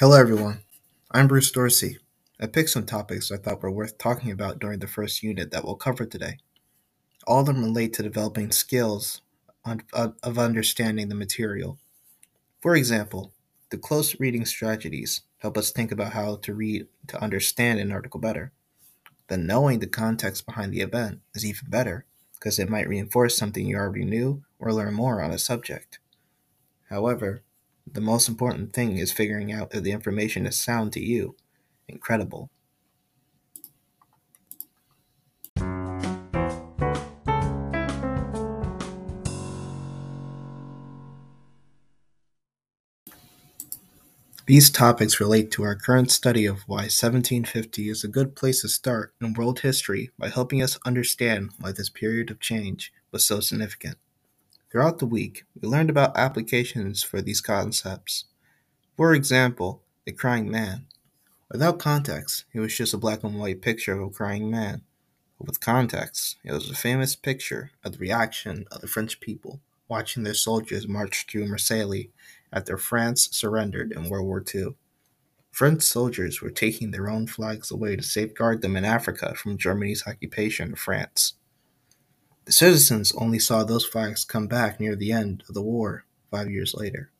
Hello, everyone. I'm Bruce Dorsey. I picked some topics I thought were worth talking about during the first unit that we'll cover today. All of them relate to developing skills of understanding the material. For example, the close reading strategies help us think about how to read to understand an article better. Then knowing the context behind the event is even better because it might reinforce something you already knew or learn more on a subject. However, the most important thing is figuring out if the information is sound to you and credible. These topics relate to our current study of why 1750 is a good place to start in world history by helping us understand why this period of change was so significant. Throughout the week, we learned about applications for these concepts. For example, the crying man. Without context, it was just a black and white picture of a crying man. But with context, it was a famous picture of the reaction of the French people watching their soldiers march through Marseille after France surrendered in World War II. French soldiers were taking their own flags away to safeguard them in Africa from Germany's occupation of France. The citizens only saw those flags come back near the end of the war, five years later.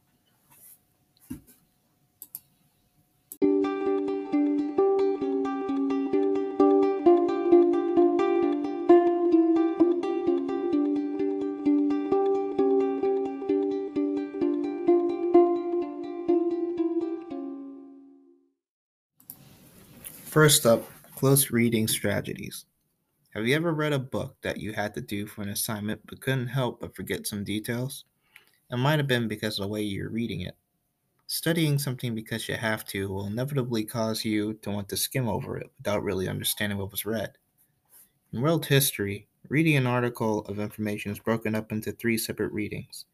First up, close reading strategies. Have you ever read a book that you had to do for an assignment but couldn't help but forget some details? It might have been because of the way you're reading it. Studying something because you have to will inevitably cause you to want to skim over it without really understanding what was read. In world history, reading an article of information is broken up into three separate readings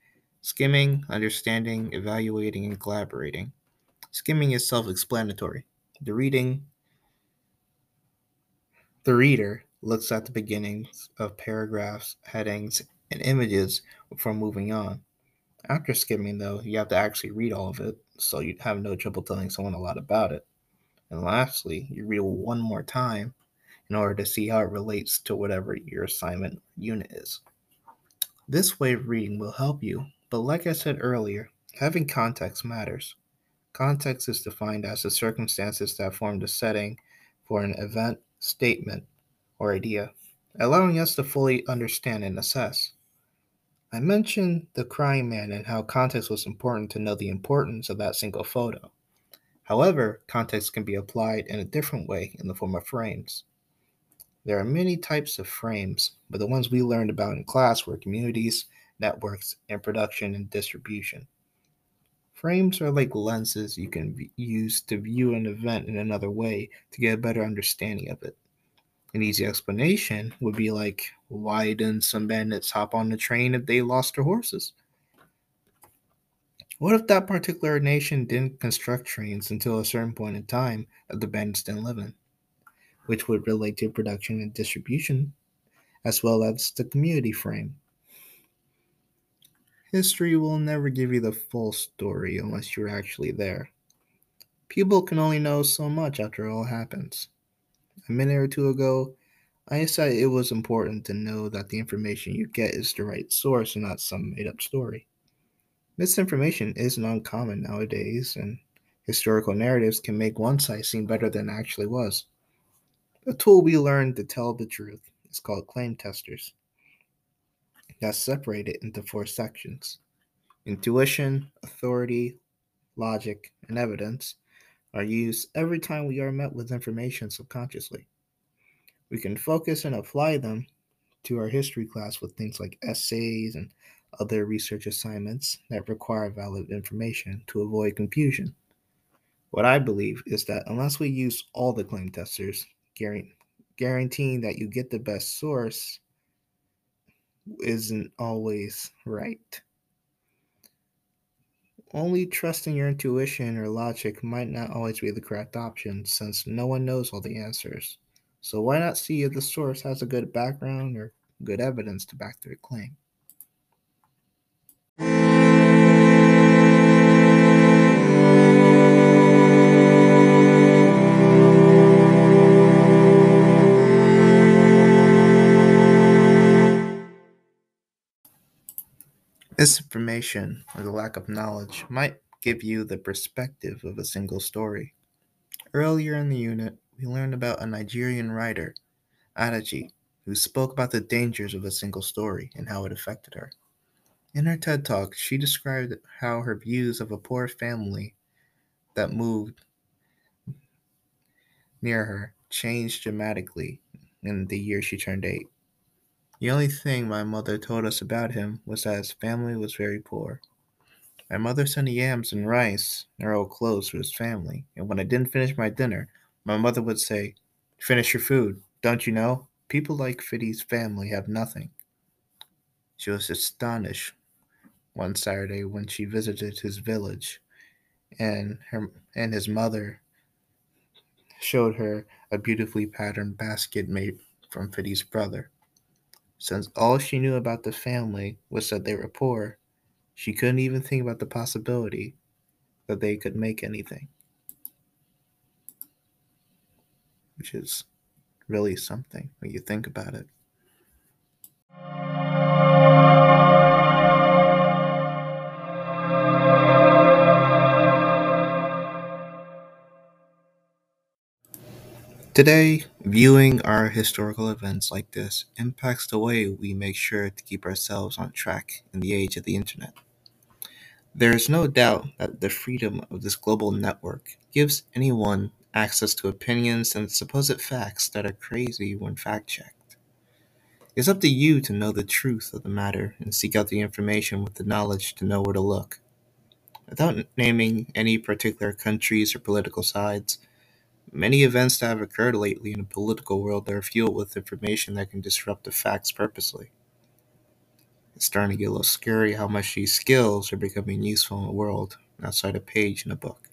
skimming, understanding, evaluating, and collaborating. Skimming is self explanatory. The reading the reader looks at the beginnings of paragraphs, headings, and images before moving on. After skimming, though, you have to actually read all of it, so you have no trouble telling someone a lot about it. And lastly, you read one more time in order to see how it relates to whatever your assignment unit is. This way of reading will help you, but like I said earlier, having context matters. Context is defined as the circumstances that form the setting for an event statement, or idea, allowing us to fully understand and assess. I mentioned the crying man and how context was important to know the importance of that single photo. However, context can be applied in a different way in the form of frames. There are many types of frames, but the ones we learned about in class were communities, networks, and production and distribution. Frames are like lenses you can use to view an event in another way to get a better understanding of it. An easy explanation would be like, why didn't some bandits hop on the train if they lost their horses? What if that particular nation didn't construct trains until a certain point in time that the bandits didn't live in? Which would relate to production and distribution, as well as the community frame. History will never give you the full story unless you're actually there. People can only know so much after all happens. A minute or two ago, I decided it was important to know that the information you get is the right source and not some made up story. Misinformation isn't uncommon nowadays, and historical narratives can make one side seem better than it actually was. A tool we learned to tell the truth is called claim testers that's separated into four sections. Intuition, authority, logic, and evidence are used every time we are met with information subconsciously. We can focus and apply them to our history class with things like essays and other research assignments that require valid information to avoid confusion. What I believe is that unless we use all the claim testers, guaranteeing that you get the best source isn't always right. Only trusting your intuition or logic might not always be the correct option since no one knows all the answers. So why not see if the source has a good background or good evidence to back their claim? This information, or the lack of knowledge, might give you the perspective of a single story. Earlier in the unit, we learned about a Nigerian writer, Adichie, who spoke about the dangers of a single story and how it affected her. In her TED Talk, she described how her views of a poor family that moved near her changed dramatically in the year she turned eight. The only thing my mother told us about him was that his family was very poor. My mother sent yams and rice and old clothes for his family, and when I didn't finish my dinner, my mother would say, Finish your food. Don't you know? People like Fide's family have nothing. She was astonished one Saturday when she visited his village, and her and his mother showed her a beautifully patterned basket made from Fide's brother. Since all she knew about the family was that they were poor, she couldn't even think about the possibility that they could make anything. Which is really something when you think about it. Today, viewing our historical events like this impacts the way we make sure to keep ourselves on track in the age of the internet. There is no doubt that the freedom of this global network gives anyone access to opinions and supposed facts that are crazy when fact checked. It's up to you to know the truth of the matter and seek out the information with the knowledge to know where to look. Without naming any particular countries or political sides, many events that have occurred lately in the political world are fueled with information that can disrupt the facts purposely. It's starting to get a little scary how much these skills are becoming useful in the world outside a page in a book.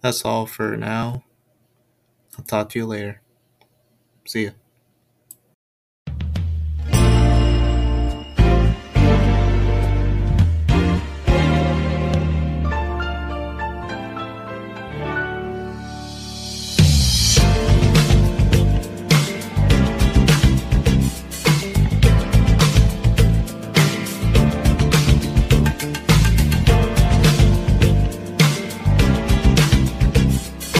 That's all for now. I'll talk to you later. See ya.